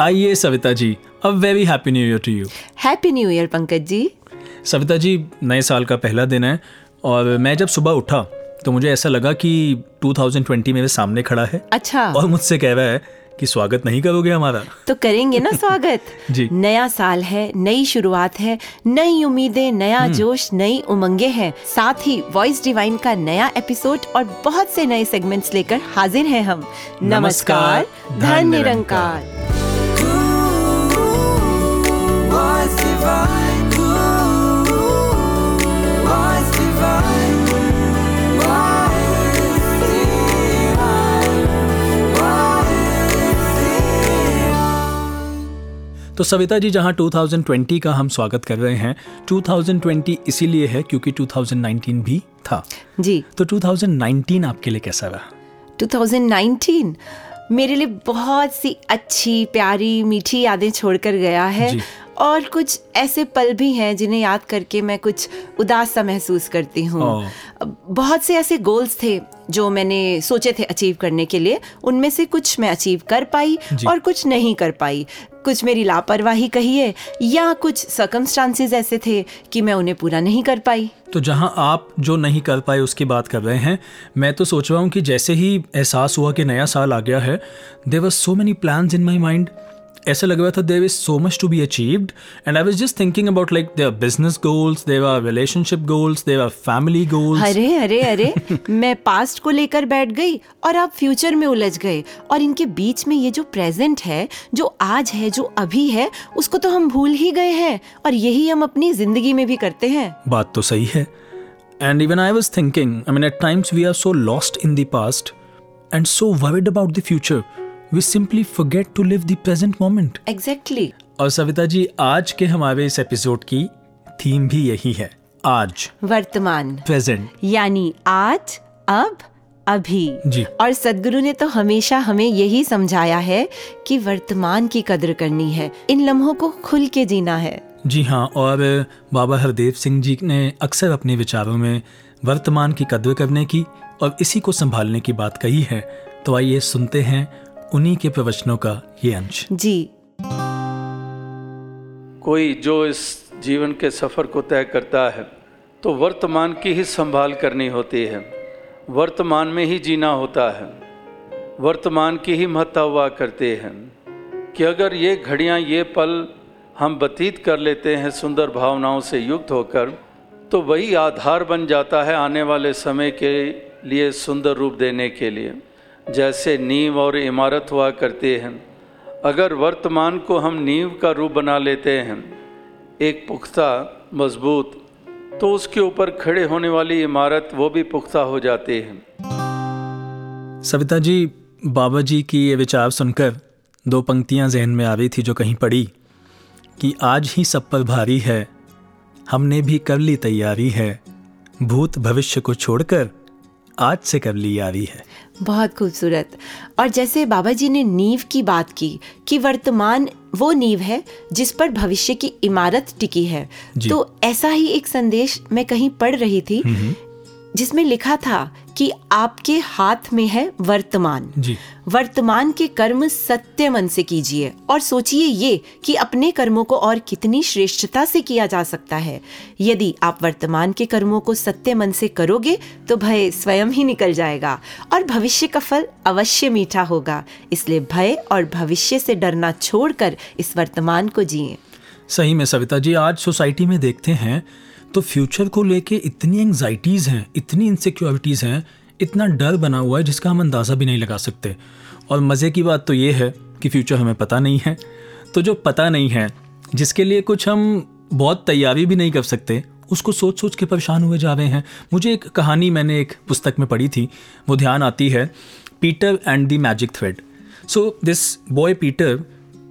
आइए Savita ji a very happy new year to you happy new year Pankaj ji. Savita ji नए साल का पहला दिन है और मैं जब सुबह उठा तो मुझे ऐसा लगा कि 2020 मेरे सामने खड़ा है अच्छा। और मुझसे कह रहा है कि स्वागत नहीं करोगे हमारा। तो करेंगे ना स्वागत? जी। नया साल है नई शुरुआत है नई उम्मीदें नया हम्म। जोश नई उमंगे हैं। साथ ही वॉइस डिवाइन का नया एपिसोड और बहुत से नए सेगमेंट्स लेकर हाजिर हैं हम। नमस्कार, धन निरंकार। तो सविता जी जहाँ 2020 का हम स्वागत कर रहे हैं 2020 इसीलिए है क्योंकि 2019 भी था। जी। तो 2019 आपके लिए कैसा रहा? 2019 मेरे लिए बहुत सी अच्छी प्यारी मीठी यादें छोड़कर गया है। जी। और कुछ ऐसे पल भी हैं जिन्हें याद करके मैं कुछ उदास सा महसूस करती हूँ। बहुत से ऐसे गोल्स थे जो मैंने सोचे थे अचीव करने के लिए। उनमें से कुछ मैं अचीव कर पाई और कुछ नहीं कर पाई। कुछ मेरी लापरवाही कहिए या कुछ सर्कमस्टांसेस ऐसे थे कि मैं उन्हें पूरा नहीं कर पाई। तो जहाँ आप जो नहीं कर पाए उसकी बात कर रहे हैं मैं तो सोच रहा हूँ कि जैसे ही एहसास हुआ कि नया साल आ गया है there was so many plans in my mind ऐसा लग रहा था there is so much to be achieved and I was just thinking about like there business goals there are relationship goals there are family goals अरे अरे अरे मैं past को लेकर बैठ गई और आप फ्यूचर में उलझ गए। और इनके बीच में ये जो प्रेजेंट है जो आज है जो अभी है उसको तो हम भूल ही गए हैं। और यही हम अपनी ज़िंदगी में भी करते हैं। बात तो सही है। And even I was thinking I mean at times we are so lost in the past and so worried about the future we simply forget to live the present moment exactly और सविता जी आज के हमारे इस episode की theme भी यही है आज. वर्तमान. प्रेजेंट यानी आज अब अभी. जी। और सदगुरु ने तो हमेशा हमें यही समझाया है कि वर्तमान की कदर करनी है इन लम्हों को खुल के जीना है. जी हाँ और बाबा हरदेव सिंह जी ने अक्सर अपने विचारों में वर्तमान की कदर करने की और इसी को संभालने की बात कही है. तो आइए सुनते हैं उन्हीं के प्रवचनों का ये अंश। जी। कोई जो इस जीवन के सफ़र को तय करता है तो वर्तमान की ही संभाल करनी होती है। वर्तमान में ही जीना होता है। वर्तमान की ही महत्ता हुआ करते हैं। कि अगर ये घड़ियाँ ये पल हम व्यतीत कर लेते हैं सुंदर भावनाओं से युक्त होकर तो वही आधार बन जाता है आने वाले समय के लिए सुंदर रूप देने के लिए। जैसे नींव और इमारत हुआ करते हैं। अगर वर्तमान को हम नींव का रूप बना लेते हैं, एक पुख्ता, मज़बूत तो उसके ऊपर खड़े होने वाली इमारत वो भी पुख्ता हो जाती है। सविता जी, बाबा जी की ये विचार सुनकर दो पंक्तियाँ जहन में आ रही थी जो कहीं पड़ी कि आज ही सब पर भारी है, हमने भी कर ली तैयारी है, भूत भविष्य को छोड़कर आज से कर ली आ रही है। बहुत खूबसूरत। और जैसे बाबा जी ने नींव की बात की कि वर्तमान वो नींव है जिस पर भविष्य की इमारत टिकी है तो ऐसा ही एक संदेश मैं कहीं पढ़ रही थी जिसमें लिखा था कि आपके हाथ में है वर्तमान। जी। वर्तमान के कर्म सत्य मन से कीजिए। और सोचिए ये कि अपने कर्मों को और कितनी श्रेष्ठता से किया जा सकता है। यदि आप वर्तमान के कर्मों को सत्य मन से करोगे तो भय स्वयं ही निकल जाएगा और भविष्य का फल अवश्य मीठा होगा। इसलिए भय और भविष्य से डरना छोड़कर इस वर्तमान को जिए। सही में सविता जी आज सोसाइटी में देखते हैं तो फ्यूचर को लेके इतनी एंगजाइटीज़ हैं, इतनी इनसिक्योरिटीज़ हैं, इतना डर बना हुआ है जिसका हम अंदाज़ा भी नहीं लगा सकते। और मज़े की बात तो ये है कि फ्यूचर हमें पता नहीं है। तो जो पता नहीं है, जिसके लिए कुछ हम बहुत तैयारी भी नहीं कर सकते, उसको सोच सोच के परेशान हुए जा रहे हैं। मुझे एक कहानी मैंने एक पुस्तक में पढ़ी थी, वो ध्यान आती है, Peter and the magic thread. So this boy Peter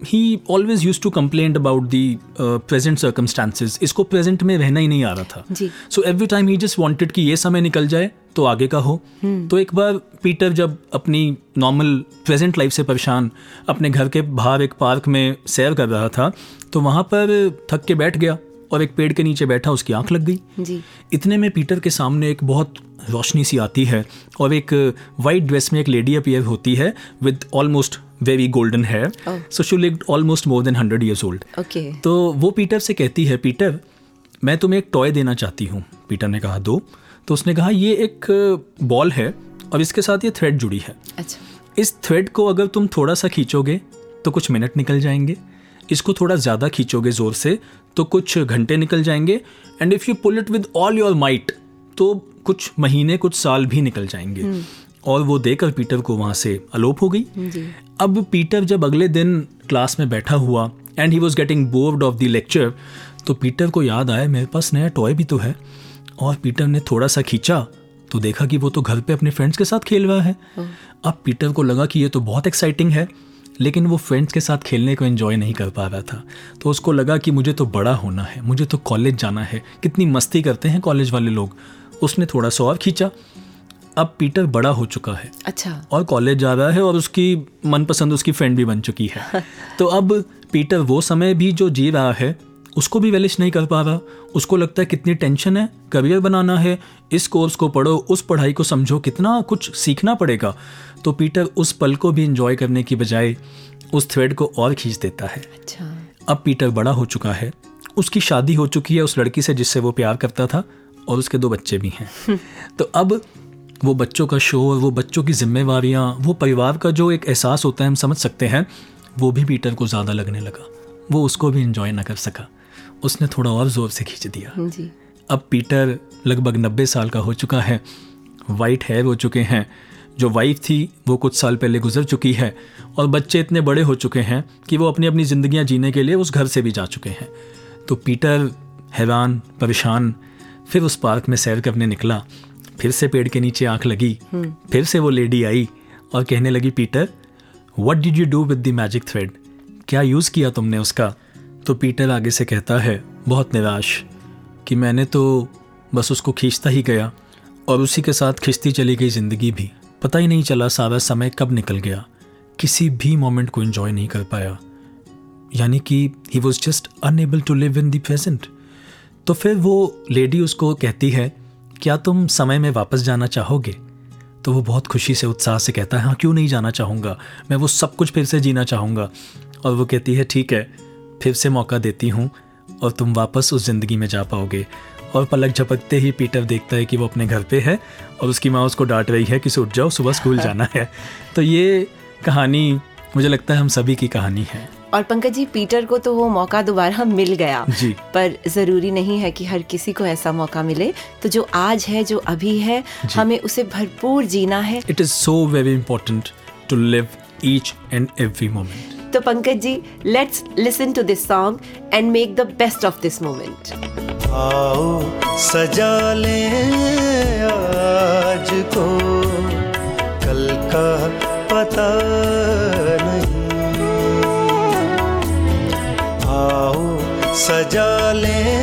he always use to complain about the present circumstances इसको प्रेजेंट में रहना ही नहीं आ रहा था। जी। So every time he just wanted कि ये समय निकल जाए तो आगे का हो। तो एक बार पीटर जब अपनी नॉर्मल प्रेजेंट लाइफ से परेशान अपने घर के बाहर एक पार्क में सैर कर रहा था तो वहाँ पर थक के बैठ गया और एक पेड़ के नीचे बैठा उसकी आँख लग गई। जी। इतने में पीटर के सामने एक बहुत रोशनी सी आती है और एक वाइट ड्रेस में एक लेडी अपियर होती है with almost very golden hair. So she lived almost more than hundred years old okay तो वो पीटर से कहती है पीटर मैं तुम्हें एक टॉय देना चाहती हूँ. पीटर ने कहा दो. तो उसने कहा ये एक बॉल है और इसके साथ ये थ्रेड जुड़ी है. अच्छा। इस थ्रेड को अगर तुम थोड़ा सा खींचोगे तो कुछ मिनट निकल जाएँगे। इसको थोड़ा ज़्यादा खींचोगे ज़ोर से तो कुछ घंटे निकल जाएँगे। And if you pull it with all your might तो कुछ महीने कुछ साल भी निकल जाएँगे। और वो देकर पीटर को वहाँ से अलोप हो गई। अब पीटर जब अगले दिन क्लास में बैठा हुआ and he was getting bored of the lecture तो पीटर को याद आया मेरे पास नया टॉय भी तो है। और पीटर ने थोड़ा सा खींचा तो देखा कि वो तो घर पे अपने फ्रेंड्स के साथ खेल रहा है। अब पीटर को लगा कि ये तो बहुत एक्साइटिंग है लेकिन वो फ्रेंड्स के साथ खेलने को एंजॉय नहीं कर पा रहा था। तो उसको लगा कि मुझे तो बड़ा होना है मुझे तो कॉलेज जाना है। कितनी मस्ती करते हैं कॉलेज वाले लोग। उसने थोड़ा सा और खींचा। अब पीटर बड़ा हो चुका है। अच्छा। और कॉलेज जा रहा है और उसकी मनपसंद उसकी फ्रेंड भी बन चुकी है। तो अब पीटर वो समय भी जो जी रहा है उसको भी वेलिश नहीं कर पा रहा। उसको लगता है कितनी टेंशन है करियर बनाना है इस कोर्स को पढ़ो उस पढ़ाई को समझो कितना कुछ सीखना पड़ेगा। तो पीटर उस पल को भी इंजॉय करने की बजाय उस थ्रेड को और खींच देता है। अच्छा। अब पीटर बड़ा हो चुका है। उसकी शादी हो चुकी है उस लड़की से जिससे वो प्यार करता था। और उसके दो बच्चे भी हैं। तो अब वो बच्चों का शोर वो बच्चों की जिम्मेवारियाँ वो परिवार का जो एक एहसास होता है हम समझ सकते हैं वो भी पीटर को ज़्यादा लगने लगा। वो उसको भी इंजॉय ना कर सका। उसने थोड़ा और ज़ोर से खींच दिया। जी। अब पीटर लगभग नब्बे साल का हो चुका है। वाइट हेयर हो चुके हैं। जो वाइफ थी वो कुछ साल पहले गुजर चुकी है। और बच्चे इतने बड़े हो चुके हैं कि वो अपनी अपनी ज़िंदियाँ जीने के लिए उस घर से भी जा चुके हैं। तो पीटर हैरान परेशान फिर उस पार्क में सैर करने निकला। फिर से पेड़ के नीचे आँख लगी। फिर से वो लेडी आई और कहने लगी, Peter what did you do with the magic thread क्या यूज़ किया तुमने उसका? तो पीटर आगे से कहता है, बहुत निराश, कि मैंने तो बस उसको खींचता ही गया और उसी के साथ खींचती चली गई ज़िंदगी भी। पता ही नहीं चला सारा समय कब निकल गया। किसी भी मोमेंट को एंजॉय नहीं कर पाया। यानी कि he was just unable to live in the present तो फिर वो लेडी उसको कहती है, क्या तुम समय में वापस जाना चाहोगे? तो वो बहुत खुशी से, उत्साह से कहता है हाँ क्यों नहीं जाना चाहूँगा? मैं वो सब कुछ फिर से जीना चाहूँगा। और वो कहती है, ठीक है, फिर से मौका देती हूँ और तुम वापस उस ज़िंदगी में जा पाओगे। और पलक झपकते ही पीटर देखता है कि वो अपने घर पे है और उसकी माँ उसको डांट रही है कि उठ जाओ, सुबह स्कूल जाना है। तो ये कहानी, मुझे लगता है हम सभी की कहानी है। और पंकज जी पीटर को तो वो मौका दोबारा मिल गया। जी। पर ज़रूरी नहीं है कि हर किसी को ऐसा मौका मिले। तो जो आज है जो अभी है हमें उसे भरपूर जीना है। It is so very important to live each and every moment तो Pankaj ji let's listen to this song and make the best of this moment आओ सजा ले आज को। कल का पता सजा ले।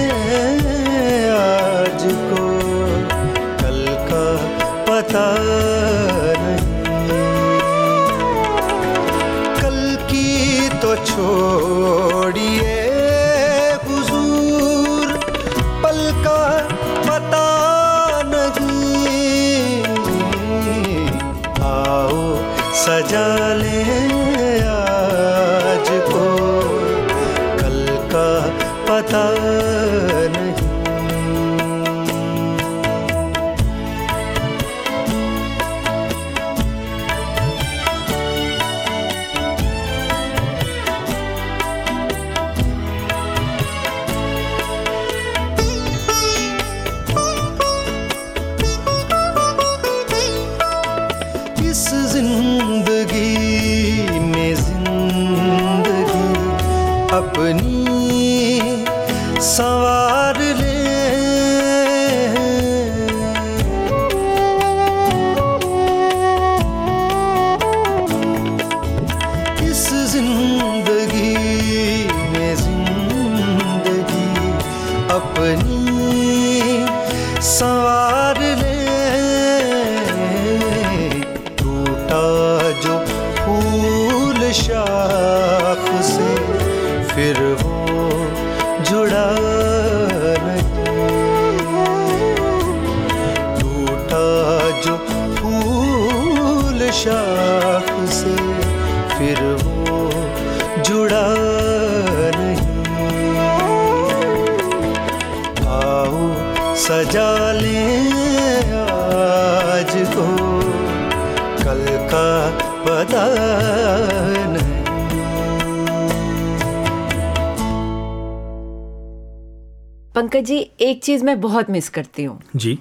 पंकज जी एक चीज़ मैं बहुत मिस करती हूँ। जी।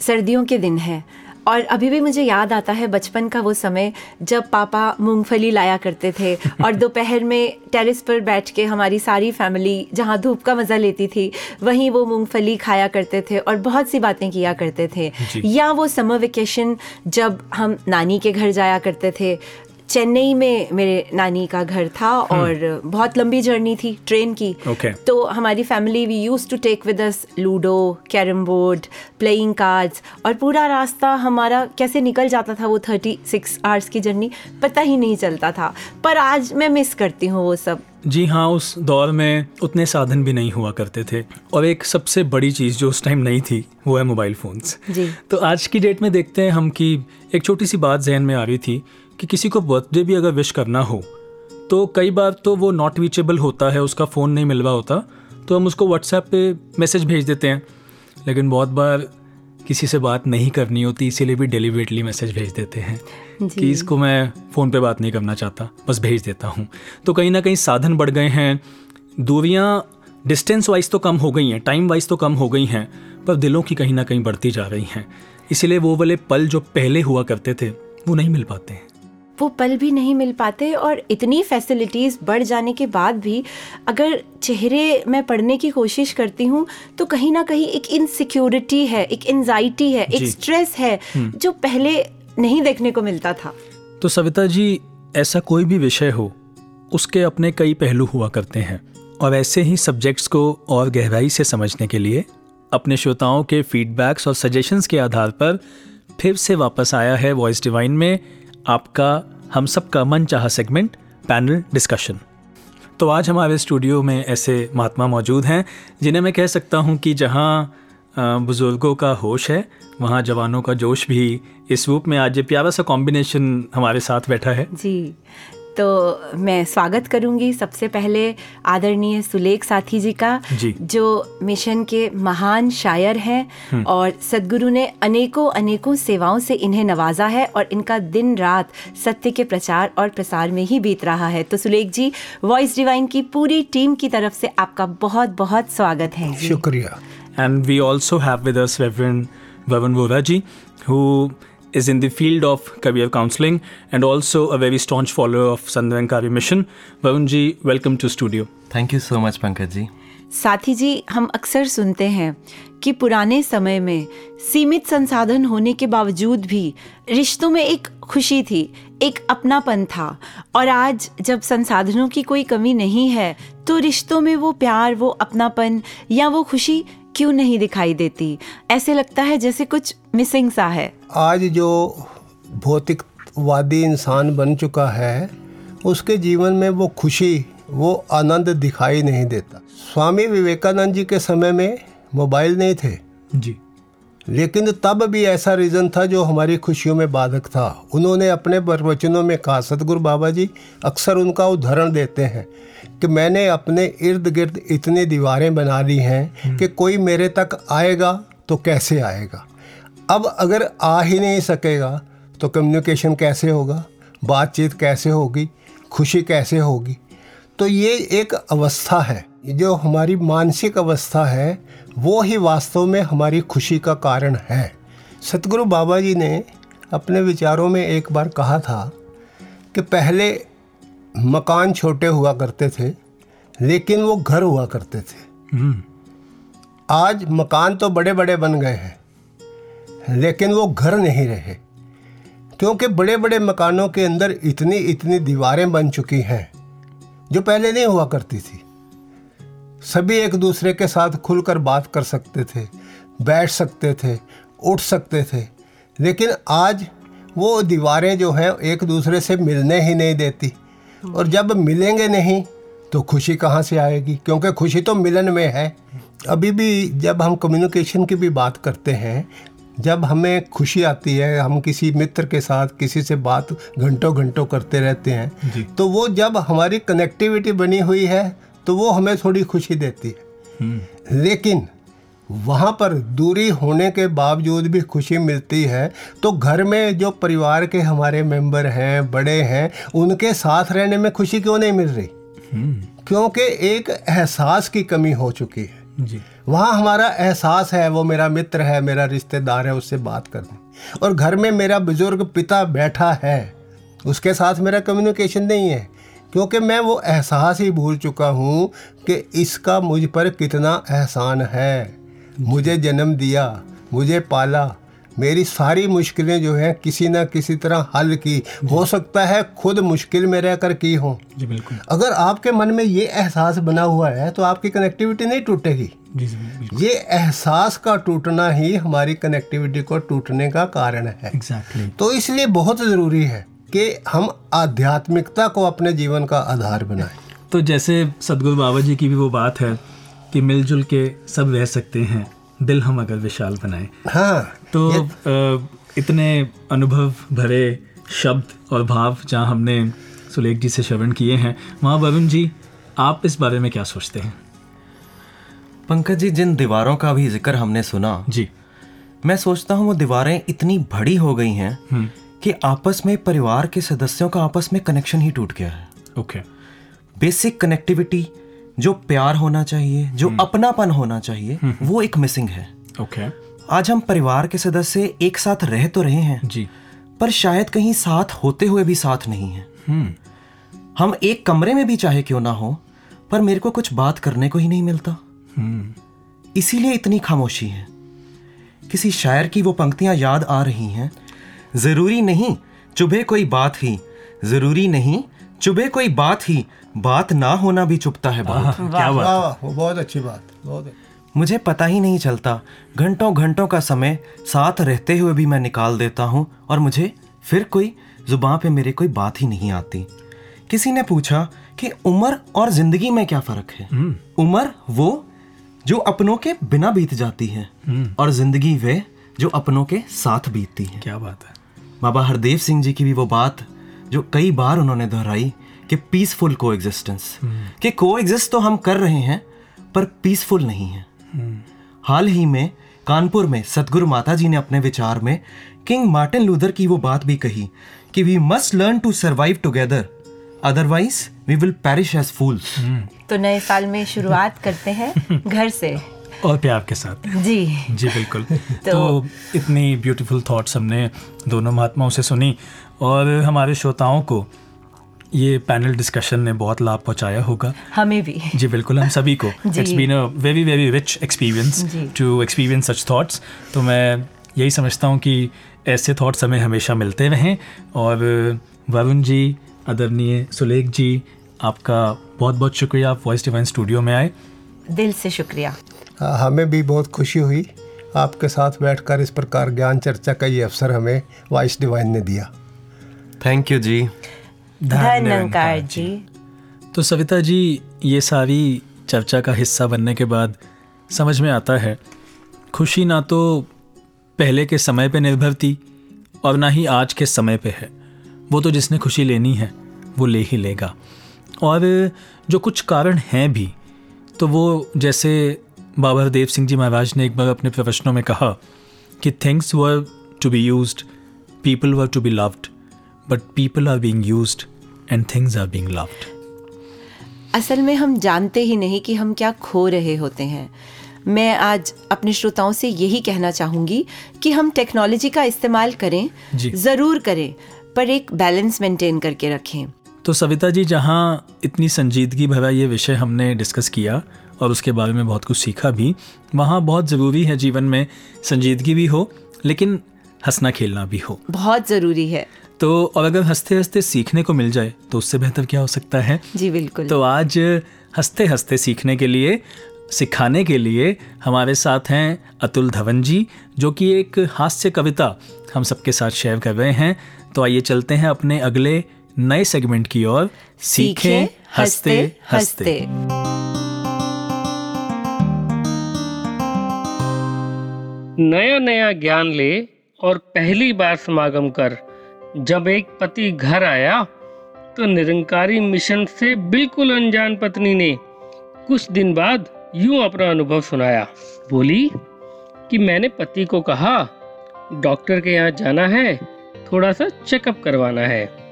सर्दियों के दिन है और अभी भी मुझे याद आता है बचपन का वो समय जब पापा मूंगफली लाया करते थे और दोपहर में टेरेस पर बैठ के हमारी सारी फैमिली जहाँ धूप का मज़ा लेती थी वहीं वो मूंगफली खाया करते थे और बहुत सी बातें किया करते थे। या वो समर वेकेशन जब हम नानी के घर जाया करते थे चेन्नई में मेरे नानी का घर था और बहुत लंबी जर्नी थी ट्रेन की। Okay. तो हमारी family we use to take with us ludo carrom board playing cards और पूरा रास्ता हमारा कैसे निकल जाता था वो थर्टी सिक्स आवर्स की जर्नी पता ही नहीं चलता था। पर आज मैं मिस करती हूँ वो सब। जी हाँ उस दौर में उतने साधन भी नहीं हुआ करते थे और एक सबसे बड़ी चीज़ जो उस टाइम नहीं थी वो है मोबाइल फ़ोन्स जी। तो आज की डेट में देखते हैं हम कि एक छोटी सी बात जहन में आ रही थी कि किसी को बर्थडे भी अगर विश करना हो तो कई बार तो वो नॉट रीचेबल होता है उसका फ़ोन नहीं मिल रहा होता तो हम उसको व्हाट्सएप पे मैसेज भेज देते हैं। लेकिन बहुत बार किसी से बात नहीं करनी होती इसीलिए भी डेलीबरेटली मैसेज भेज देते हैं कि इसको मैं फ़ोन पे बात नहीं करना चाहता बस भेज देता हूँ। तो कहीं ना कहीं साधन बढ़ गए हैं। दूरियाँ डिस्टेंस वाइज तो कम हो गई हैं टाइम वाइज तो कम हो गई हैं पर दिलों की कहीं ना कहीं बढ़ती जा रही हैं। इसीलिए वो वाले पल जो पहले हुआ करते थे वो नहीं मिल पाते हैं। वो पल भी नहीं मिल पाते और इतनी फैसिलिटीज़ बढ़ जाने के बाद भी अगर चेहरे मैं पढ़ने की कोशिश करती हूँ तो कहीं ना कहीं एक इनसिक्योरिटी है एक एनजाइटी है एक स्ट्रेस है जो पहले नहीं देखने को मिलता था। तो सविता जी ऐसा कोई भी विषय हो उसके अपने कई पहलू हुआ करते हैं और ऐसे ही सब्जेक्ट्स को और गहराई से समझने के लिए अपने श्रोताओं के फीडबैक्स और सजेशंस के आधार पर फिर से वापस आया है वॉइस डिवाइन में। आपका हम सब का मन चाह सेगमेंट पैनल डिस्कशन तो आज हमारे स्टूडियो में ऐसे महात्मा मौजूद हैं, जिन्हें मैं कह सकता हूँ कि जहाँ बुज़ुर्गों का होश है, वहाँ जवानों का जोश भी इस रूप में आज ये प्यारा सा कॉम्बिनेशन हमारे साथ बैठा है। जी। तो मैं स्वागत करूँगी सबसे पहले आदरणीय सुलेख साथी जी का जी। जो मिशन के महान शायर हैं और सदगुरु ने अनेकों अनेकों सेवाओं से इन्हें नवाजा है और इनका दिन रात सत्य के प्रचार और प्रसार में ही बीत रहा है। तो सुलेख जी वॉइस डिवाइन की पूरी टीम की तरफ़ से आपका बहुत बहुत स्वागत है। जी शुक्रिया। And we also have with us Reverend Vavan Voraji, who is in the field of career counseling and also a very staunch follower of Sandhyankari mission. Vavan welcome to studio. Thank you so much Pankaj ji साथी जी हम अक्सर सुनते हैं कि पुराने समय में सीमित संसाधन होने के बावजूद भी रिश्तों में एक खुशी थी एक अपनापन था और आज जब संसाधनों की कोई कमी नहीं है तो रिश्तों में वो प्यार वो अपनापन या वो खुशी क्यों नहीं दिखाई देती? ऐसे लगता है जैसे कुछ मिसिंग सा है। आज जो भौतिकवादी इंसान बन चुका है उसके जीवन में वो खुशी वो आनंद दिखाई नहीं देता। स्वामी विवेकानंद जी के समय में मोबाइल नहीं थे। जी। लेकिन तब भी ऐसा रीज़न था जो हमारी खुशियों में बाधक था। उन्होंने अपने प्रवचनों में कहा सतगुरु बाबा जी अक्सर उनका उदाहरण देते हैं कि मैंने अपने इर्द गिर्द इतनी दीवारें बना ली हैं कि कोई मेरे तक आएगा तो कैसे आएगा? अब अगर आ ही नहीं सकेगा तो कम्युनिकेशन कैसे होगा? बातचीत कैसे होगी? खुशी कैसे होगी? तो ये एक अवस्था है। जो हमारी मानसिक अवस्था है वो ही वास्तव में हमारी खुशी का कारण है। सतगुरु बाबा जी ने अपने विचारों में एक बार कहा था कि पहले मकान छोटे हुआ करते थे लेकिन वो घर हुआ करते थे। आज मकान तो बड़े बड़े बन गए हैं लेकिन वो घर नहीं रहे क्योंकि बड़े बड़े मकानों के अंदर इतनी इतनी दीवारें बन चुकी हैं जो पहले नहीं हुआ करती थी। सभी एक दूसरे के साथ खुलकर बात कर सकते थे बैठ सकते थे उठ सकते थे। लेकिन आज वो दीवारें जो हैं एक दूसरे से मिलने ही नहीं देती। और जब मिलेंगे नहीं तो खुशी कहाँ से आएगी? क्योंकि खुशी तो मिलन में है। अभी भी जब हम कम्युनिकेशन की भी बात करते हैं जब हमें खुशी आती है हम किसी मित्र के साथ किसी से बात घंटों घंटों करते रहते हैं तो वो जब हमारी कनेक्टिविटी बनी हुई है तो वो हमें थोड़ी खुशी देती है। लेकिन वहाँ पर दूरी होने के बावजूद भी खुशी मिलती है तो घर में जो परिवार के हमारे मेंबर हैं बड़े हैं उनके साथ रहने में खुशी क्यों नहीं मिल रही? क्योंकि एक एहसास की कमी हो चुकी है। जी। वहाँ हमारा एहसास है वो मेरा मित्र है मेरा रिश्तेदार है उससे बात करनी। और घर में मेरा बुज़ुर्ग पिता बैठा है उसके साथ मेरा कम्युनिकेशन नहीं है। क्योंकि मैं वो एहसास ही भूल चुका हूँ कि इसका मुझ पर कितना एहसान है। मुझे जन्म दिया मुझे पाला मेरी सारी मुश्किलें जो हैं किसी ना किसी तरह हल की। हो सकता है खुद मुश्किल में रहकर की हों। जी बिल्कुल। अगर आपके मन में ये एहसास बना हुआ है तो आपकी कनेक्टिविटी नहीं टूटेगी। जी ये एहसास का टूटना ही हमारी कनेक्टिविटी को टूटने का कारण है। एग्जैक्टली तो इसलिए बहुत ज़रूरी है कि हम आध्यात्मिकता को अपने जीवन का आधार बनाएँ। तो जैसे सदगुरु बाबा जी की भी वो बात है कि मिलजुल के सब रह सकते हैं दिल हम अगर विशाल बनाएँ। हाँ तो इतने अनुभव भरे शब्द और भाव जहाँ हमने सुलेख जी से श्रवण किए हैं वहाँ वरुण जी आप इस बारे में क्या सोचते हैं? पंकज जी जिन दीवारों का भी ज़िक्र हमने सुना जी। मैं सोचता हूँ वो दीवारें इतनी बड़ी हो गई हैं कि आपस में परिवार के सदस्यों का आपस में कनेक्शन ही टूट गया है। ओके बेसिक कनेक्टिविटी जो प्यार होना चाहिए जो अपनापन होना चाहिए वो एक मिसिंग है। Okay okay. आज हम परिवार के सदस्य एक साथ रह तो रहे हैं जी। पर शायद कहीं साथ होते हुए भी साथ नहीं है। हम्म। हम एक कमरे में भी चाहे क्यों ना हो पर मेरे को कुछ बात करने को ही नहीं मिलता। इसीलिए इतनी खामोशी है। किसी शायर की वो पंक्तियाँ याद आ रही हैं ज़रूरी नहीं चुभे कोई बात ही। ज़रूरी नहीं चुभे कोई बात ही। बात ना होना भी चुपता है बात क्या बात बहुत अच्छी बात बहुत मुझे पता ही नहीं चलता। घंटों घंटों का समय साथ रहते हुए भी मैं निकाल देता हूँ और मुझे फिर कोई ज़ुबान पे मेरे कोई बात ही नहीं आती। किसी ने पूछा कि उम्र और ज़िंदगी में क्या फ़र्क है? उम्र वो जो अपनों के बिना बीत जाती है और ज़िंदगी वे जो अपनों के साथ बीतती है। क्या बात है। बाबा हरदेव सिंह जी की भी वो बात जो कई बार उन्होंने दोहराई कि पीसफुल को एग्जिस्टेंस कि को एग्जिस्ट तो हम कर रहे हैं पर पीसफुल नहीं है। हाल ही में कानपुर में सतगुरु माता जी ने अपने विचार में किंग मार्टिन लूथर की वो बात भी कही कि we must learn to survive together otherwise we will perish as fools तो नए साल में शुरुआत करते हैं घर से। और प्यार के साथ। जी। जी बिल्कुल। तो तो इतनी ब्यूटीफुल थॉट्स हमने दोनों महात्माओं से सुनी और हमारे श्रोताओं को ये पैनल डिस्कशन ने बहुत लाभ पहुँचाया होगा। हमें भी। जी बिल्कुल हम सभी को। It's been a very very rich experience to experience such thoughts तो मैं यही समझता हूँ कि ऐसे थॉट्स हमें हमेशा मिलते रहें और वरुण जी आदरणीय सुलेख जी आपका बहुत बहुत शुक्रिया। आप वॉइस डिवाइन स्टूडियो में आए। दिल से शुक्रिया। हाँ, हमें भी बहुत खुशी हुई आपके साथ बैठकर इस प्रकार ज्ञान चर्चा का ये अवसर हमें वाइस डिवाइन ने दिया। थैंक यू जी। धन निरंकार जी। तो सविता जी ये सारी चर्चा का हिस्सा बनने के बाद समझ में आता है खुशी ना तो पहले के समय पे निर्भर थी और ना ही आज के समय पे है। वो तो जिसने खुशी लेनी है वो ले ही लेगा। और जो कुछ कारण हैं भी तो वो जैसे बाबा हरदेव सिंह जी महाराज ने एक बार अपने प्रवचनों में कहा कि things were to be used people were to be loved but people are being used and things are being loved असल में हम जानते ही नहीं कि हम क्या खो रहे होते हैं। मैं आज अपने श्रोताओं से यही कहना चाहूँगी कि हम टेक्नोलॉजी का इस्तेमाल करें ज़रूर करें पर एक बैलेंस मेंटेन करके रखें। तो सविता जी जहाँ इतनी संजीदगी भरा ये विषय हमने डिस्कस किया और उसके बारे में बहुत कुछ सीखा भी वहाँ बहुत ज़रूरी है जीवन में संजीदगी भी हो लेकिन हंसना खेलना भी हो। बहुत ज़रूरी है। तो और अगर हँसते हँसते सीखने को मिल जाए तो उससे बेहतर क्या हो सकता है? जी बिल्कुल। तो आज हँसते हँसते सीखने के लिए सिखाने के लिए हमारे साथ हैं अतुल धवन जी जो कि एक हास्य कविता हम सबके साथ शेयर कर रहे हैं। तो आइए चलते हैं अपने अगले नए सेगमेंट की ओर सीखें हँसते हँसते। नया नया ज्ञान ले और पहली बार समागम कर। जब एक पति घर आया तो निरंकारी मिशन से बिल्कुल अनजान पत्नी ने कुछ दिन बाद यूँ अपना अनुभव सुनाया। बोली कि मैंने पति को कहा डॉक्टर के यहाँ जाना है थोड़ा सा चेकअप करवाना है।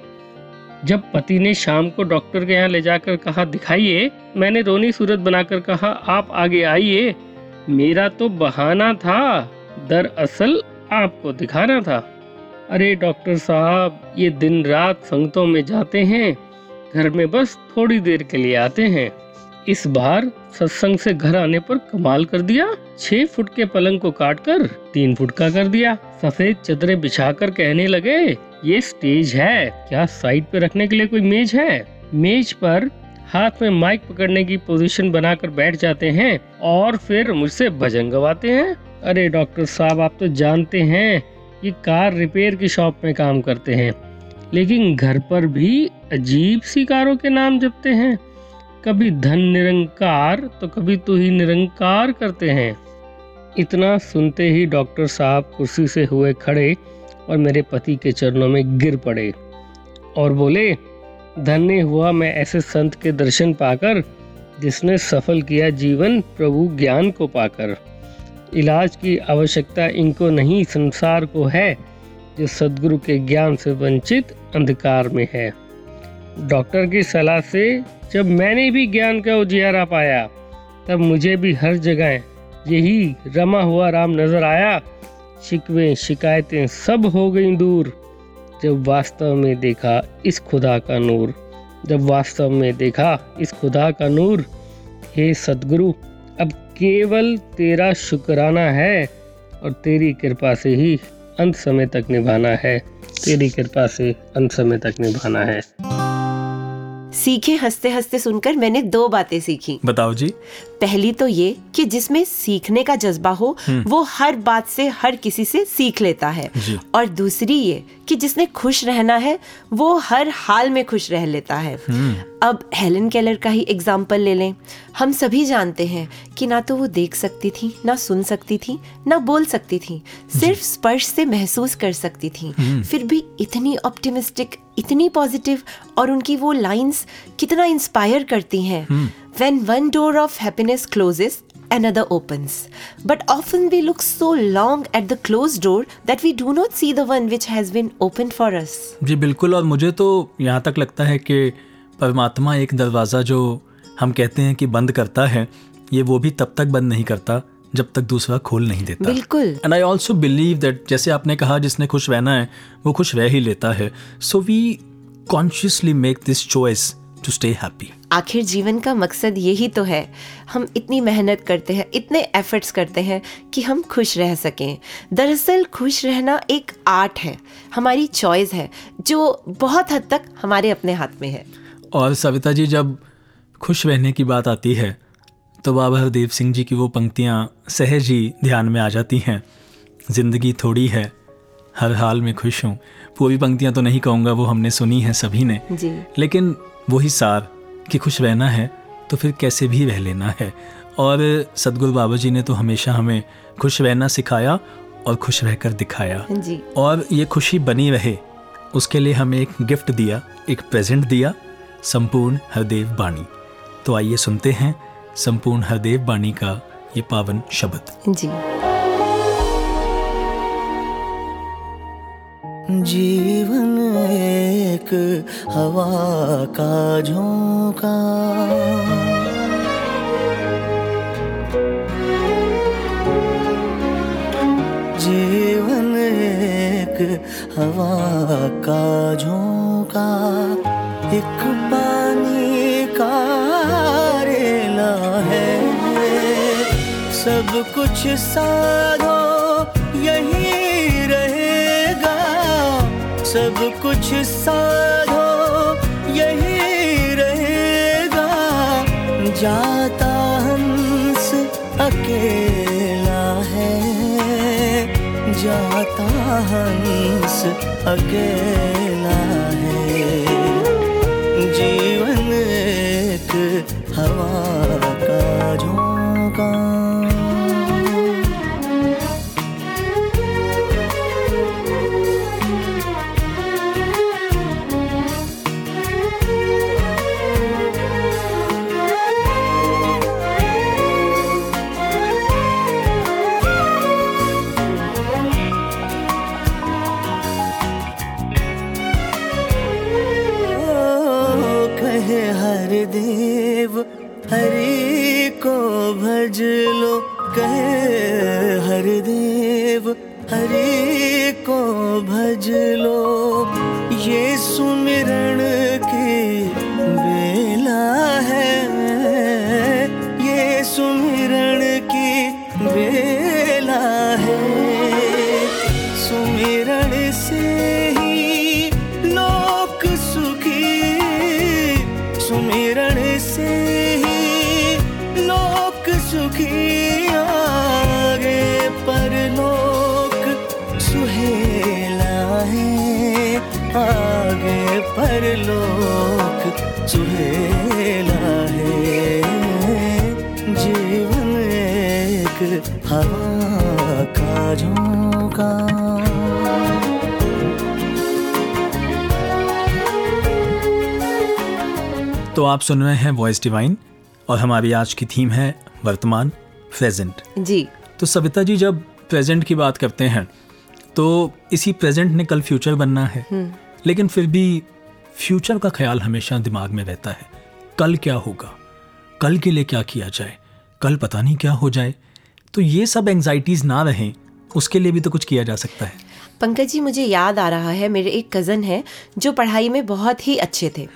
जब पति ने शाम को डॉक्टर के यहाँ ले जाकर कहा, दिखाइए। मैंने रोनी सूरत बनाकर कहा, आप आगे आइए। मेरा तो बहाना था, दरअसल आपको दिखाना था। अरे डॉक्टर साहब, ये दिन रात संगतों में जाते हैं, घर में बस थोड़ी देर के लिए आते हैं। इस बार सत्संग से घर आने पर कमाल कर दिया। छह फुट के पलंग को काट कर तीन फुट का कर दिया। सफ़ेद चदरे बिछा कर कहने लगे, ये स्टेज है। क्या साइड पे रखने के लिए कोई मेज है? मेज पर हाथ में माइक पकड़ने की पोजीशन बनाकर बैठ जाते हैं और फिर मुझसे भजन गवाते हैं। अरे डॉक्टर साहब, आप तो जानते हैं कि कार रिपेयर की शॉप में काम करते हैं, लेकिन घर पर भी अजीब सी कारों के नाम जपते हैं। कभी धन निरंकार तो कभी तू ही निरंकार करते हैं। इतना सुनते ही डॉक्टर साहब कुर्सी से हुए खड़े और मेरे पति के चरणों में गिर पड़े और बोले, धन्य हुआ मैं ऐसे संत के दर्शन पाकर, जिसने सफल किया जीवन प्रभु ज्ञान को पाकर। इलाज की आवश्यकता इनको नहीं, संसार को है, जो सदगुरु के ज्ञान से वंचित अंधकार में है। डॉक्टर की सलाह से जब मैंने भी ज्ञान का उजियारा पाया, तब मुझे भी हर जगह यही रमा हुआ राम नज़र आया। शिकवे शिकायतें सब हो गई दूर। जब वास्तव में देखा इस खुदा का नूर, जब वास्तव में देखा इस खुदा का नूर, हे सदगुरु, अब केवल तेरा शुक्राना है और तेरी कृपा से ही अंत समय तक निभाना है। तेरी कृपा से अंत समय तक निभाना है। सीखे हँसते हँसते सुनकर मैंने दो बातें सीखी। बताओ जी। पहली तो ये कि जिसमें सीखने का जज्बा हो वो हर बात से हर किसी से सीख लेता है। और दूसरी ये कि जिसने खुश रहना है वो हर हाल में खुश रह लेता है। अब हेलन केलर का ही एग्ज़ाम्पल ले लें। हम सभी जानते हैं कि ना तो वो देख सकती थी ना सुन सकती थी ना बोल सकती थी सिर्फ़ स्पर्श से महसूस कर सकती थी। फिर भी इतनी ऑप्टिमिस्टिक इतनी पॉजिटिव और उनकी वो लाइंस कितना इंस्पायर करती हैं। When one door of happiness closes and other opens but often we look so long at the close door that we do not see the one which has been open for us जी, बिल्कुल, और मुझे तो यहाँ तक लगता है कि परमात्मा एक दरवाज़ा जो हम कहते हैं कि बंद करता है, ये वो भी तब तक बंद नहीं करता। जब तक दूसरा खोल नहीं देता। बिल्कुल। And I also believe that जैसे आपने कहा जिसने खुश रहना है वो खुश रह ही लेता है। So we consciously make this choice to stay happy आखिर जीवन का मकसद यही तो है। हम इतनी मेहनत करते हैं इतने एफर्ट्स करते हैं कि हम खुश रह सकें। दरअसल खुश रहना एक आर्ट है हमारी चॉइस है जो बहुत हद तक हमारे अपने हाथ में है। और सविता जी जब खुश रहने की बात आती है तो बाबा हरदेव सिंह जी की वो पंक्तियाँ सहज ही ध्यान में आ जाती हैं। ज़िंदगी थोड़ी है हर हाल में खुश हूँ। पूरी पंक्तियाँ तो नहीं कहूँगा वो हमने सुनी हैं सभी ने। जी। लेकिन वही सार कि खुश रहना है तो फिर कैसे भी रह लेना है। और सदगुरु बाबा जी ने तो हमेशा हमें खुश रहना सिखाया और खुश रहकर दिखाया। जी। और ये खुशी बनी रहे उसके लिए हमें एक गिफ्ट दिया एक प्रेजेंट दिया संपूर्ण हरदेव बाणी। तो आइए सुनते हैं संपूर्ण हरदेव बाणी का ये पावन शब्द। जी। जीवन एक हवा का झोंका। जीवन एक हवा का झोंका। एक पानी सब कुछ साधो, यही रहेगा। सब कुछ साधो, यही रहेगा। जाता हंस अकेला है, जाता हंस अकेला है। जीवन एक हवा का तो आप सुन रहे हैं वॉइस डिवाइन और हमारी आज की थीम है वर्तमान प्रेजेंट जी। तो सविता जी जब प्रेजेंट की बात करते हैं तो इसी प्रेजेंट ने कल फ्यूचर बनना है। लेकिन फिर भी फ्यूचर का ख्याल हमेशा दिमाग में रहता है। कल क्या होगा? कल के लिए क्या किया जाए? कल पता नहीं क्या हो जाए। तो ये सब एंग्जाइटीज ना रहें उसके लिए भी तो कुछ किया जा सकता है। पंकज जी मुझे याद आ रहा है मेरे एक कज़न है जो पढ़ाई में बहुत ही अच्छे थे।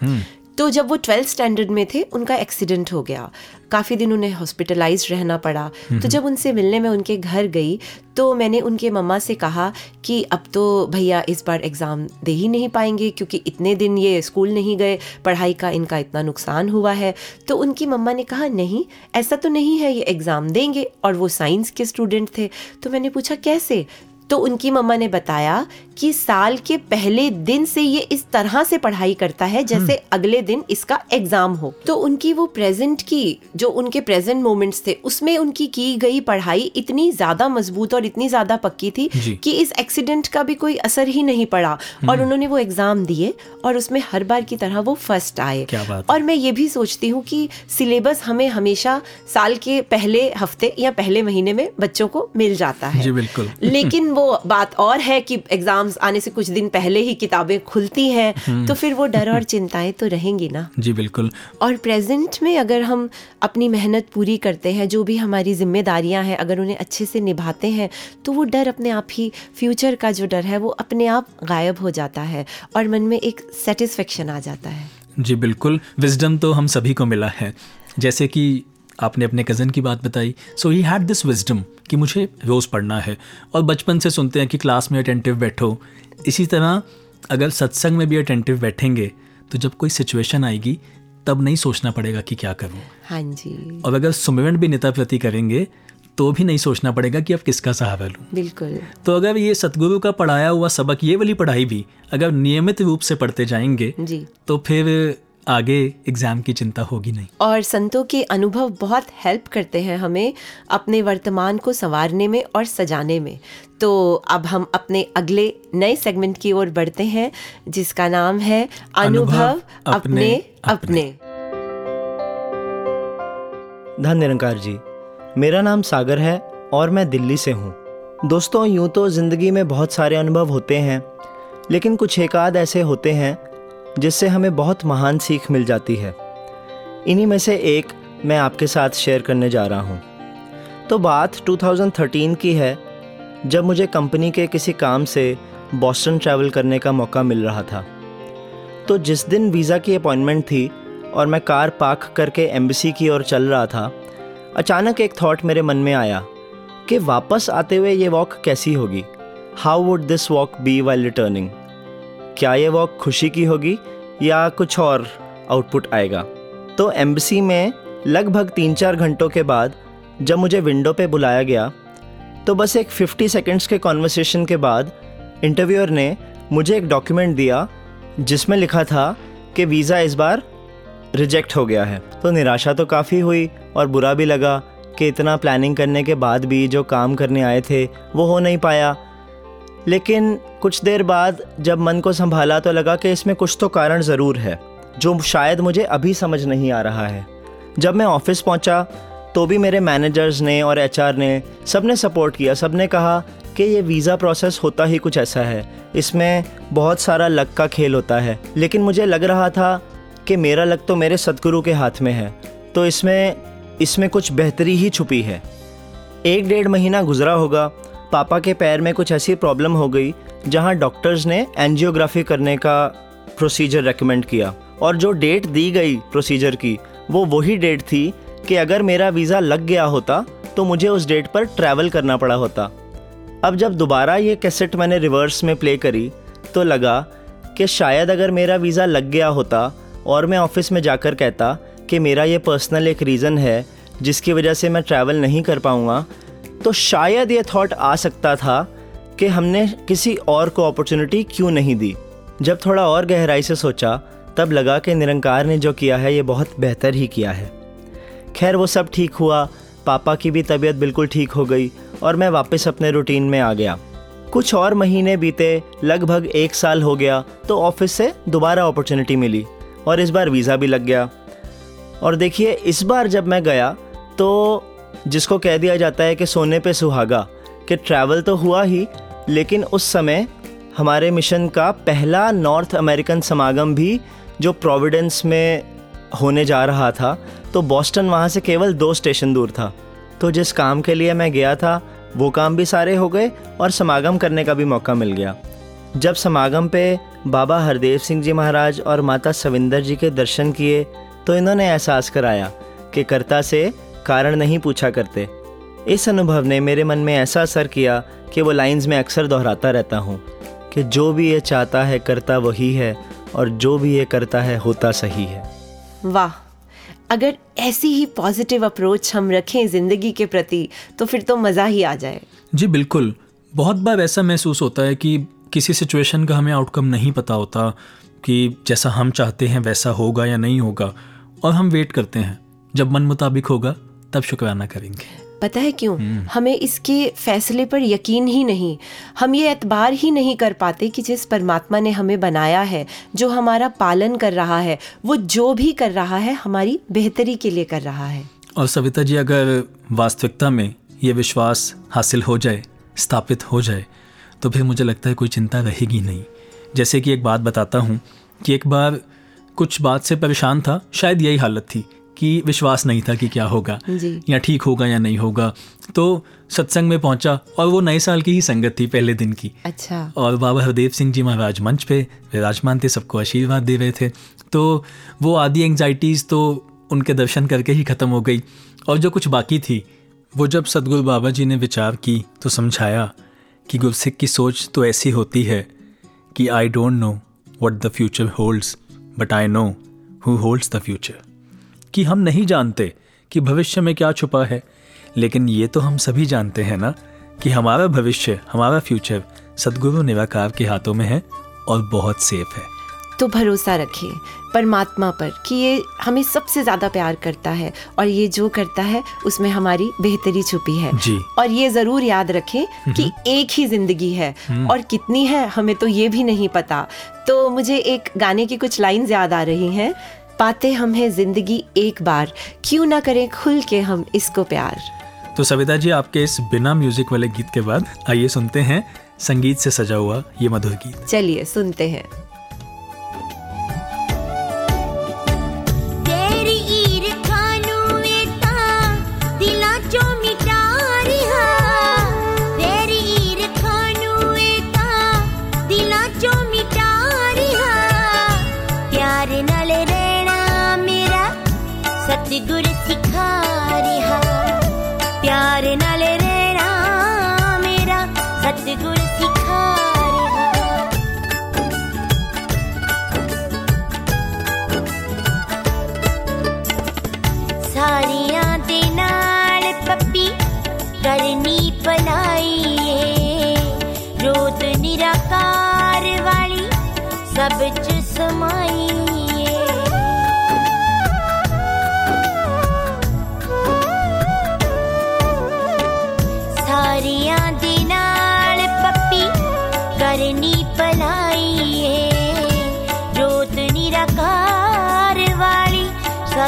तो जब वो ट्वेल्थ स्टैंडर्ड में थे उनका एक्सीडेंट हो गया। काफ़ी दिन उन्हें हॉस्पिटलाइज रहना पड़ा। तो जब उनसे मिलने में उनके घर गई तो मैंने उनके मम्मा से कहा कि अब तो भैया इस बार एग्ज़ाम दे ही नहीं पाएँगे क्योंकि इतने दिन ये स्कूल नहीं गए पढ़ाई का इनका इतना नुकसान हुआ है। तो उनकी मम्मा ने कहा नहीं ऐसा तो नहीं है ये एग्ज़ाम देंगे। और वो साइंस के स्टूडेंट थे। तो मैंने पूछा कैसे? तो उनकी मम्मा ने बताया कि साल के पहले दिन से ये इस तरह से पढ़ाई करता है जैसे अगले दिन इसका एग्ज़ाम हो। तो उनकी वो प्रेजेंट की जो उनके प्रेजेंट मोमेंट्स थे उसमें उनकी की गई पढ़ाई इतनी ज़्यादा मज़बूत और इतनी ज़्यादा पक्की थी कि इस एक्सीडेंट का भी कोई असर ही नहीं पड़ा और उन्होंने वो एग्ज़ाम दिए और उसमें हर बार की तरह वो फ़र्स्ट आए। और मैं ये भी सोचती हूँ कि सिलेबस हमें हमेशा साल के पहले हफ़्ते या पहले महीने में बच्चों को मिल जाता है। जी, बिल्कुल। लेकिन वो बात और है कि एग्ज़ाम्स आने से कुछ दिन पहले ही किताबें खुलती हैं तो फिर वो डर और चिंताएँ तो रहेंगी ना। जी बिल्कुल। और प्रेजेंट में अगर हम अपनी मेहनत पूरी करते हैं जो भी हमारी जिम्मेदारियाँ हैं अगर उन्हें अच्छे से निभाते हैं तो वो डर अपने आप ही फ्यूचर का जो डर है वो अपने आप गायब हो जाता है और मन में एक सेटिस्फेक्शन आ जाता है। जी बिल्कुल। विजडम तो हम सभी को मिला है। जैसे कि आपने अपने कज़न की बात बताई। So he had this wisdom कि मुझे रोज़ पढ़ना है। और बचपन से सुनते हैं कि क्लास में अटेंटिव बैठो। इसी तरह अगर सत्संग में भी अटेंटिव बैठेंगे तो जब कोई सिचुएशन आएगी तब नहीं सोचना पड़ेगा कि क्या करूँ। हाँ जी। और अगर सुमिरन भी नेता प्रति करेंगे तो भी नहीं सोचना पड़ेगा कि अब किसका सहारा लूँ। बिल्कुल। तो अगर ये सतगुरु का पढ़ाया हुआ सबक ये वाली पढ़ाई भी अगर नियमित रूप से पढ़ते जाएँगे जी। तो फिर आगे एग्ज़ाम की चिंता होगी नहीं। और संतों के अनुभव बहुत हेल्प करते हैं हमें अपने वर्तमान को संवारने में और सजाने में। तो अब हम अपने अगले नए सेगमेंट की ओर बढ़ते हैं जिसका नाम है अनुभव अनुभव अपने अपने। अपने। धन निरंकार जी मेरा नाम सागर है और मैं दिल्ली से हूँ। दोस्तों यूँ तो ज़िंदगी में बहुत सारे अनुभव होते हैं लेकिन कुछ एक आध ऐसे होते हैं जिससे हमें बहुत महान सीख मिल जाती है। इन्हीं में से एक मैं आपके साथ शेयर करने जा रहा हूँ। तो बात 2013 की है, जब मुझे कंपनी के किसी काम से बॉस्टन ट्रैवल करने का मौका मिल रहा था। तो जिस दिन वीज़ा की अपॉइंटमेंट थी और मैं कार पार्क करके एम्बेसी की ओर चल रहा था, अचानक एक थॉट मेरे मन में आया कि वापस आते हुए ये वॉक कैसी होगी? How would this walk be while returning क्या ये वॉक खुशी की होगी या कुछ और आउटपुट आएगा? तो एम्बेसी में लगभग तीन चार घंटों के बाद जब मुझे विंडो पे बुलाया गया तो बस एक 50 सेकंड्स के कॉन्वर्सेशन के बाद इंटरव्यूअर ने मुझे एक डॉक्यूमेंट दिया, जिसमें लिखा था कि वीज़ा इस बार रिजेक्ट हो गया है। तो निराशा तो काफ़ी हुई और बुरा भी लगा कि इतना प्लानिंग करने के बाद भी जो काम करने आए थे, वो हो नहीं पाया। लेकिन कुछ देर बाद जब मन को संभाला तो लगा कि इसमें कुछ तो कारण ज़रूर है, जो शायद मुझे अभी समझ नहीं आ रहा है। जब मैं ऑफ़िस पहुँचा तो भी मेरे मैनेजर्स ने और एचआर ने सबने सपोर्ट किया सबने कहा कि ये वीज़ा प्रोसेस होता ही कुछ ऐसा है। इसमें बहुत सारा लक का खेल होता है, लेकिन मुझे लग रहा था कि मेरा लक तो मेरे सतगुरु के हाथ में है तो इसमें इसमें कुछ बेहतरी ही छुपी है। एक डेढ़ महीना गुजरा होगा पापा के पैर में कुछ ऐसी प्रॉब्लम हो गई, जहाँ डॉक्टर्स ने एंजियोग्राफी करने का प्रोसीजर रेकमेंड किया। और जो डेट दी गई प्रोसीजर की, वो वही डेट थी कि अगर मेरा वीज़ा लग गया होता तो मुझे उस डेट पर ट्रैवल करना पड़ा होता। अब जब दोबारा ये कैसेट मैंने रिवर्स में प्ले करी तो लगा कि शायद अगर मेरा वीज़ा लग गया होता, और मैं ऑफ़िस में जाकर कहता कि मेरा ये पर्सनल एक रीज़न है, जिसकी वजह से मैं ट्रैवल नहीं कर पाऊँगा तो शायद ये थॉट आ सकता था कि हमने किसी और को अपॉर्चुनिटी क्यों नहीं दी। जब थोड़ा और गहराई से सोचा, तब लगा कि निरंकार ने जो किया है, ये बहुत बेहतर ही किया है। खैर, वो सब ठीक हुआ। पापा की भी तबीयत बिल्कुल ठीक हो गई और मैं वापस अपने रूटीन में आ गया। कुछ और महीने बीते, लगभग एक साल हो गया तो ऑफ़िस से दोबारा अपॉर्चुनिटी मिली और इस बार वीज़ा भी लग गया। और देखिए, इस बार जब मैं गया तो जिसको कह दिया जाता है कि सोने पे सुहागा, कि ट्रैवल तो हुआ ही, लेकिन उस समय हमारे मिशन का पहला नॉर्थ अमेरिकन समागम भी जो प्रोविडेंस में होने जा रहा था तो बॉस्टन वहाँ से केवल दो स्टेशन दूर था। तो जिस काम के लिए मैं गया था, वो काम भी सारे हो गए और समागम करने का भी मौका मिल गया। जब समागम पे बाबा हरदेव सिंह जी महाराज और माता सविंदर जी के दर्शन किए तो इन्होंने एहसास कराया कि कर्ता से कारण नहीं पूछा करते। इस अनुभव ने मेरे मन में ऐसा असर किया कि वो लाइंस में अक्सर दोहराता रहता हूँ कि जो भी ये चाहता है करता वही है और जो भी ये करता है होता सही है। वाह अगर ऐसी ही पॉजिटिव अप्रोच हम रखें ज़िंदगी के प्रति तो फिर तो मज़ा ही आ जाए। जी बिल्कुल। बहुत बार ऐसा महसूस होता है कि किसी सिचुएशन का हमें आउटकम नहीं पता होता कि जैसा हम चाहते हैं वैसा होगा या नहीं होगा और हम वेट करते हैं। जब मन मुताबिक होगा तब शुक्राना करेंगे। पता है क्यों? हमें इसके फैसले पर यकीन ही नहीं। हम ये एतबार ही नहीं कर पाते कि जिस परमात्मा ने हमें बनाया है जो हमारा पालन कर रहा है वो जो भी कर रहा है हमारी बेहतरी के लिए कर रहा है। और सविता जी अगर वास्तविकता में ये विश्वास हासिल हो जाए स्थापित हो जाए तो फिर मुझे लगता है कोई चिंता रहेगी नहीं। जैसे कि एक बात बताता हूँ कि एक बार कुछ बात से परेशान था शायद यही हालत थी। कि विश्वास नहीं था कि क्या होगा या ठीक होगा या नहीं होगा। तो सत्संग में पहुँचा और वो नए साल की ही संगत थी पहले दिन की। अच्छा। और बाबा हरदेव सिंह जी महाराज मंच पे विराजमान थे सबको आशीर्वाद दे रहे थे। तो वो आदि एंग्जाइटीज़ तो उनके दर्शन करके ही ख़त्म हो गई। और जो कुछ बाकी थी वो जब सदगुरु बाबा जी ने विचार की तो समझाया कि गुरसिख की सोच तो ऐसी होती है कि I don't know what the future holds but I know who holds the future कि हम नहीं जानते कि भविष्य में क्या छुपा है। लेकिन ये तो हम सभी जानते हैं ना कि हमारा भविष्य हमारा फ्यूचर सदगुरु निराकार के हाथों में है और बहुत सेफ़ है। तो भरोसा रखिए परमात्मा पर कि ये हमें सबसे ज़्यादा प्यार करता है और ये जो करता है उसमें हमारी बेहतरी छुपी है। जी। और ये ज़रूर याद रखें कि एक ही ज़िंदगी है और कितनी है हमें तो ये भी नहीं पता। तो मुझे एक गाने की कुछ लाइंस याद आ रही हैं। पाते हम हैं ज़िंदगी एक बार क्यों ना करें खुल के हम इसको प्यार। तो सविता जी आपके इस बिना म्यूज़िक वाले गीत के बाद आइए सुनते हैं संगीत से सजा हुआ ये मधुर गीत। चलिए सुनते हैं।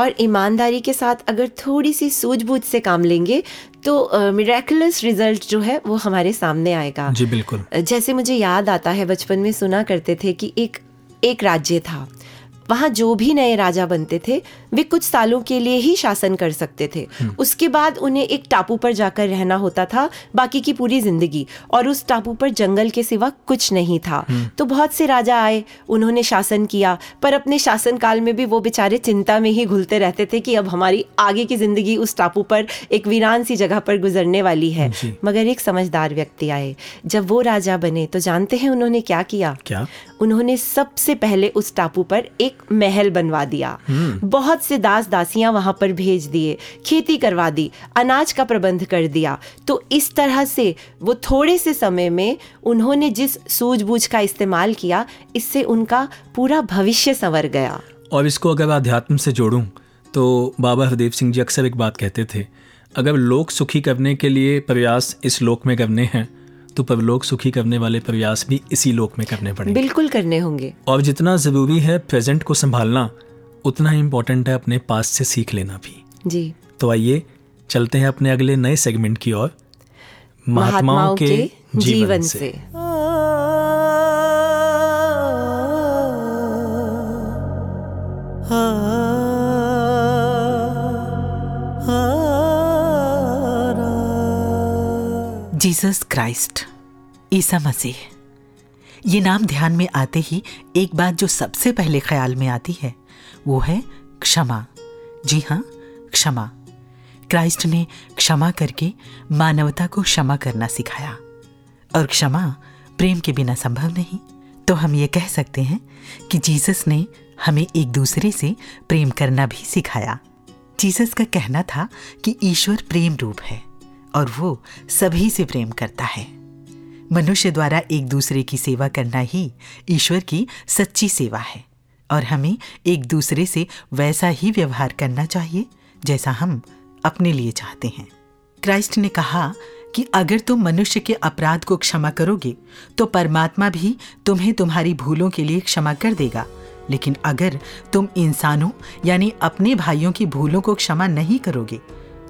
और ईमानदारी के साथ अगर थोड़ी सी सूझबूझ से काम लेंगे तो मिराकुलस रिज़ल्ट जो है वो हमारे सामने आएगा। जी बिल्कुल। जैसे मुझे याद आता है बचपन में सुना करते थे कि एक एक राज्य था। वहाँ जो भी नए राजा बनते थे वे कुछ सालों के लिए ही शासन कर सकते थे। उसके बाद उन्हें एक टापू पर जाकर रहना होता था बाकी की पूरी ज़िंदगी। और उस टापू पर जंगल के सिवा कुछ नहीं था। तो बहुत से राजा आए उन्होंने शासन किया। पर अपने शासन काल में भी वो बेचारे चिंता में ही घुलते रहते थे कि अब हमारी आगे की ज़िंदगी उस टापू पर एक वीरान सी जगह पर गुजरने वाली है। मगर एक समझदार व्यक्ति आए। जब वो राजा बने तो जानते हैं उन्होंने क्या किया? क्या? उन्होंने सबसे पहले उस टापू पर एक महल बनवा दिया। बहुत से दास दासियाँ वहाँ पर भेज दिए खेती करवा दी अनाज का प्रबंध कर दिया। तो इस तरह से वो थोड़े से समय में उन्होंने जिस सूझबूझ का इस्तेमाल किया इससे उनका पूरा भविष्य संवर गया। और इसको अगर अध्यात्म से जोड़ूं तो बाबा हरदेव सिंह जी अक्सर एक बात कहते थे अगर लोक सुखी करने के लिए प्रयास इस लोक में करने हैं तो परलोक सुखी करने वाले प्रयास भी इसी लोक में करने पड़ेंगे। बिल्कुल करने होंगे। और जितना ज़रूरी है प्रेजेंट को संभालना उतना ही इम्पोर्टेंट है अपने पास से सीख लेना भी। जी। तो आइए चलते हैं अपने अगले नए सेगमेंट की ओर। महात्माओं के जीवन से। जीसस क्राइस्ट ईसा मसीह ये नाम ध्यान में आते ही एक बात जो सबसे पहले ख्याल में आती है, वो है क्षमा। जी हाँ क्षमा। क्राइस्ट ने क्षमा करके मानवता को क्षमा करना सिखाया। और क्षमा प्रेम के बिना संभव नहीं। तो हम ये कह सकते हैं कि जीसस ने हमें एक दूसरे से प्रेम करना भी सिखाया। जीसस का कहना था कि ईश्वर प्रेम रूप है और वो सभी से प्रेम करता है। मनुष्य द्वारा एक दूसरे की सेवा करना ही ईश्वर की सच्ची सेवा है। और हमें एक दूसरे से वैसा ही व्यवहार करना चाहिए, जैसा हम अपने लिए चाहते हैं। क्राइस्ट ने कहा कि अगर तुम मनुष्य के अपराध को क्षमा करोगे तो परमात्मा भी तुम्हें तुम्हारी भूलों के लिए क्षमा कर देगा। लेकिन अगर तुम इंसानों, यानी अपने भाइयों की भूलों को क्षमा नहीं करोगे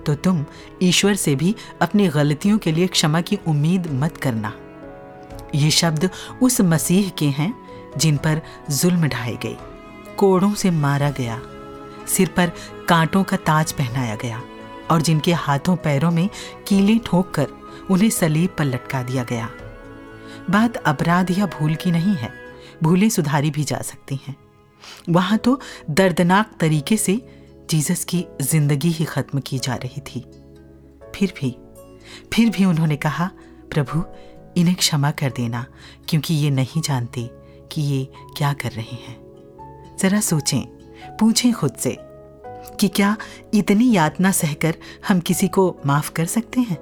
तो तुम ईश्वर से भी अपनी गलतियों के लिए क्षमा की उम्मीद मत करना। ये शब्द उस मसीह के हैं, जिन पर जुल्म ढाए गए कोड़ों से मारा गया। सिर पर कांटों का ताज पहनाया गया और जिनके हाथों पैरों में कीले ठोक कर उन्हें सलीब पर लटका दिया गया। बात अपराध या भूल की नहीं है, भूलें सुधारी भी जा सकती हैं। वहाँ तो दर्दनाक तरीके से जीसस की ज़िंदगी ही खत्म की जा रही थी। फिर भी फिर भी उन्होंने कहा, प्रभु इन्हें क्षमा कर देना, क्योंकि ये नहीं जानते कि ये क्या कर रहे हैं। जरा सोचें, पूछें खुद से कि क्या इतनी यातना सहकर हम किसी को माफ़ कर सकते हैं?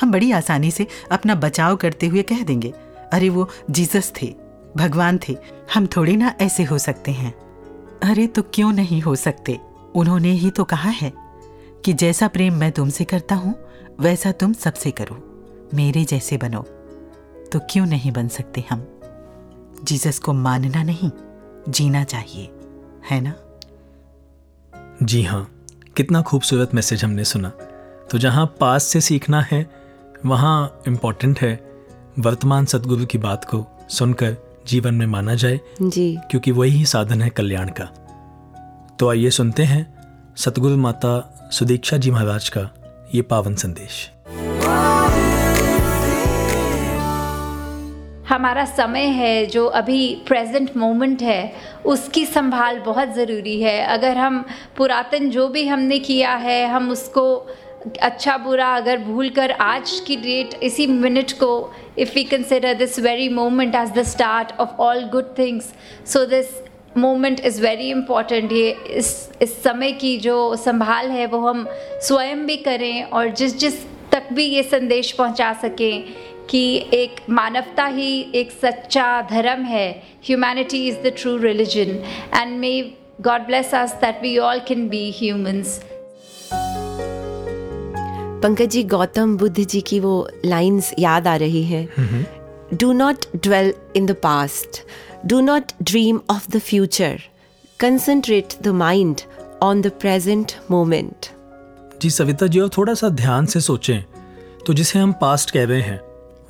हम बड़ी आसानी से अपना बचाव करते हुए कह देंगे, अरे वो जीसस थे, भगवान थे, हम थोड़ी ना ऐसे हो सकते हैं। अरे तो क्यों नहीं हो सकते? उन्होंने ही तो कहा है कि जैसा प्रेम मैं तुमसे करता हूँ, वैसा तुम सबसे करो। मेरे जैसे बनो तो क्यों नहीं बन सकते हम? जीसस को मानना नहीं जीना चाहिए है ना? जी हाँ कितना खूबसूरत मैसेज हमने सुना। तो जहाँ पास से सीखना है वहाँ इम्पोर्टेंट है वर्तमान सदगुरु की बात को सुनकर जीवन में माना जाए जी। क्योंकि वही ही साधन है कल्याण का। तो आइए सुनते हैं सतगुरु माता सुदीक्षा जी महाराज का ये पावन संदेश। हमारा समय है, जो अभी प्रेजेंट मोमेंट है, उसकी संभाल बहुत ज़रूरी है। अगर हम पुरातन जो भी हमने किया है, हम उसको अच्छा बुरा अगर भूल कर आज की डेट इसी मिनट को if we consider this very moment as the start of all good things so this moment is very important ये इस इस समय की जो संभाल है, वो हम स्वयं भी करें और जिस जिस तक भी ये संदेश पहुँचा सकें कि एक मानवता ही एक सच्चा धर्म है humanity is the true religion and may God bless us that we all can be humans Pankaj ji Gautam Buddha ji की वो लाइंस याद आ रही है do not dwell in the past. Do not dream of the future. Concentrate the mind on the present moment. जी सविता जी और थोड़ा सा ध्यान से सोचें तो जिसे हम पास्ट कह रहे हैं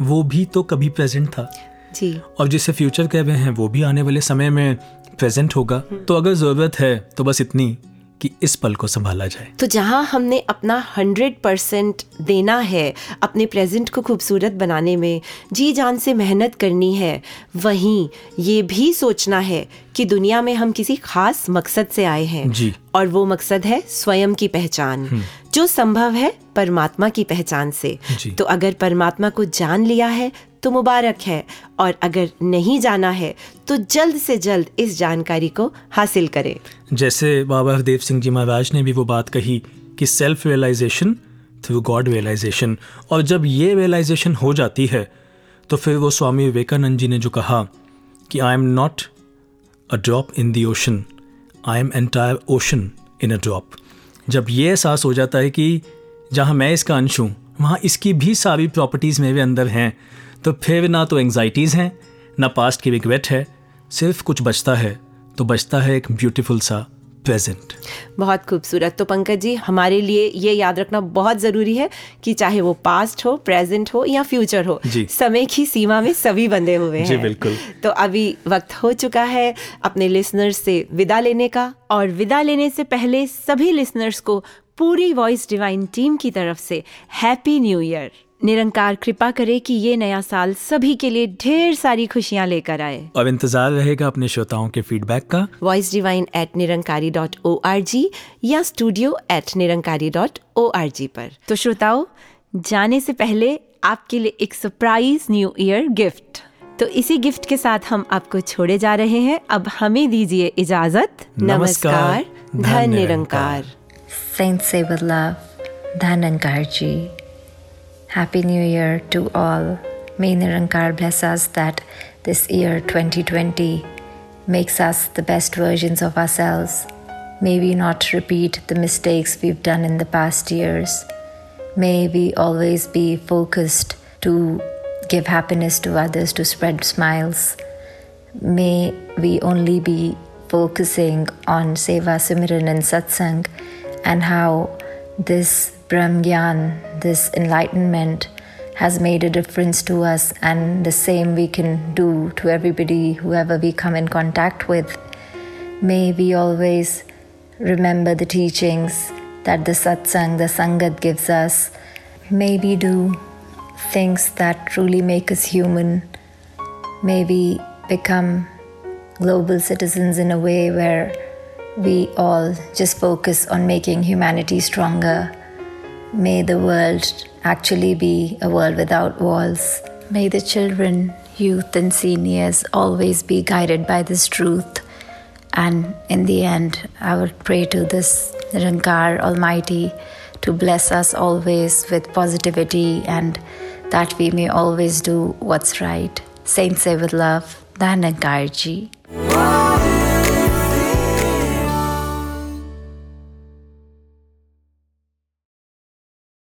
वो भी तो कभी प्रेजेंट था। जी। और जिसे फ्यूचर कह रहे हैं वो भी आने वाले समय में प्रेजेंट होगा। तो अगर ज़रूरत है तो बस इतनी कि इस पल को संभाला जाए। तो जहाँ हमने अपना हंड्रेड परसेंट देना है अपने प्रेजेंट को खूबसूरत बनाने में जी जान से मेहनत करनी है वहीं ये भी सोचना है कि दुनिया में हम किसी खास मकसद से आए हैं। जी। और वो मकसद है स्वयं की पहचान। जो संभव है परमात्मा की पहचान से। तो अगर परमात्मा को जान लिया है तो मुबारक है। और अगर नहीं जाना है तो जल्द से जल्द इस जानकारी को हासिल करें। जैसे बाबा हरदेव सिंह जी महाराज ने भी वो बात कही कि self realization through God realization और जब ये रियलाइजेशन हो जाती है तो फिर वो स्वामी विवेकानंद जी ने जो कहा कि I am not a drop in the ocean I am entire ocean in a drop जब ये एहसास हो जाता है कि जहाँ मैं इसका अंश हूँ, वहाँ इसकी भी सारी प्रॉपर्टीज़ मेरे अंदर हैं तो फिर ना तो एंग्जाइटीज़ हैं, ना पास्ट की रिग्रेट है, सिर्फ़ कुछ बचता है तो बचता है एक ब्यूटीफुल सा। प्रेजेंट बहुत खूबसूरत तो पंकज जी हमारे लिए ये याद रखना बहुत ज़रूरी है कि चाहे वो पास्ट हो प्रेजेंट हो या फ्यूचर हो। समय की सीमा में सभी बंधे हुए हैं जी, बिल्कुल। तो अभी वक्त हो चुका है अपने लिसनर्स से विदा लेने का और विदा लेने से पहले सभी लिसनर्स को पूरी वॉइस डिवाइन टीम की तरफ़ से हैप्पी न्यू ईयर निरंकार कृपा करे कि ये नया साल सभी के लिए ढेर सारी खुशियाँ लेकर आए। अब इंतज़ार रहेगा अपने श्रोताओं के फीडबैक का। Voice divine at Nirankari dot O R G या studio at Nirankari dot O R G पर। तो श्रोताओं जाने से पहले आपके लिए एक सरप्राइज़ न्यू ईयर गिफ्ट तो इसी गिफ्ट के साथ हम आपको छोड़े जा रहे हैं। अब हमें दीजिए इजाज़त। नमस्कार, धन धन निरंकार। with love, Dhanankarji. Happy New Year to all. May Nirankar bless us that this year 2020 makes us the best versions of ourselves. May we not repeat the mistakes we've done in the past years. May we always be focused to give happiness to others, to spread smiles. May we only be focusing on Seva Simran and Satsang and how this Brahmgyan, this enlightenment, has made a difference to us, and the same we can do to everybody, whoever we come in contact with. May we always remember the teachings that the satsang, the sangat gives us. May we do things that truly make us human. May we become global citizens in a way where we all just focus on making humanity stronger. May the world actually be a world without walls. May the children, youth, and seniors always be guided by this truth. And in the end, I would pray to this Nirankar Almighty to bless us always with positivity and that we may always do what's right. Saints say with love, Dhanankar ji.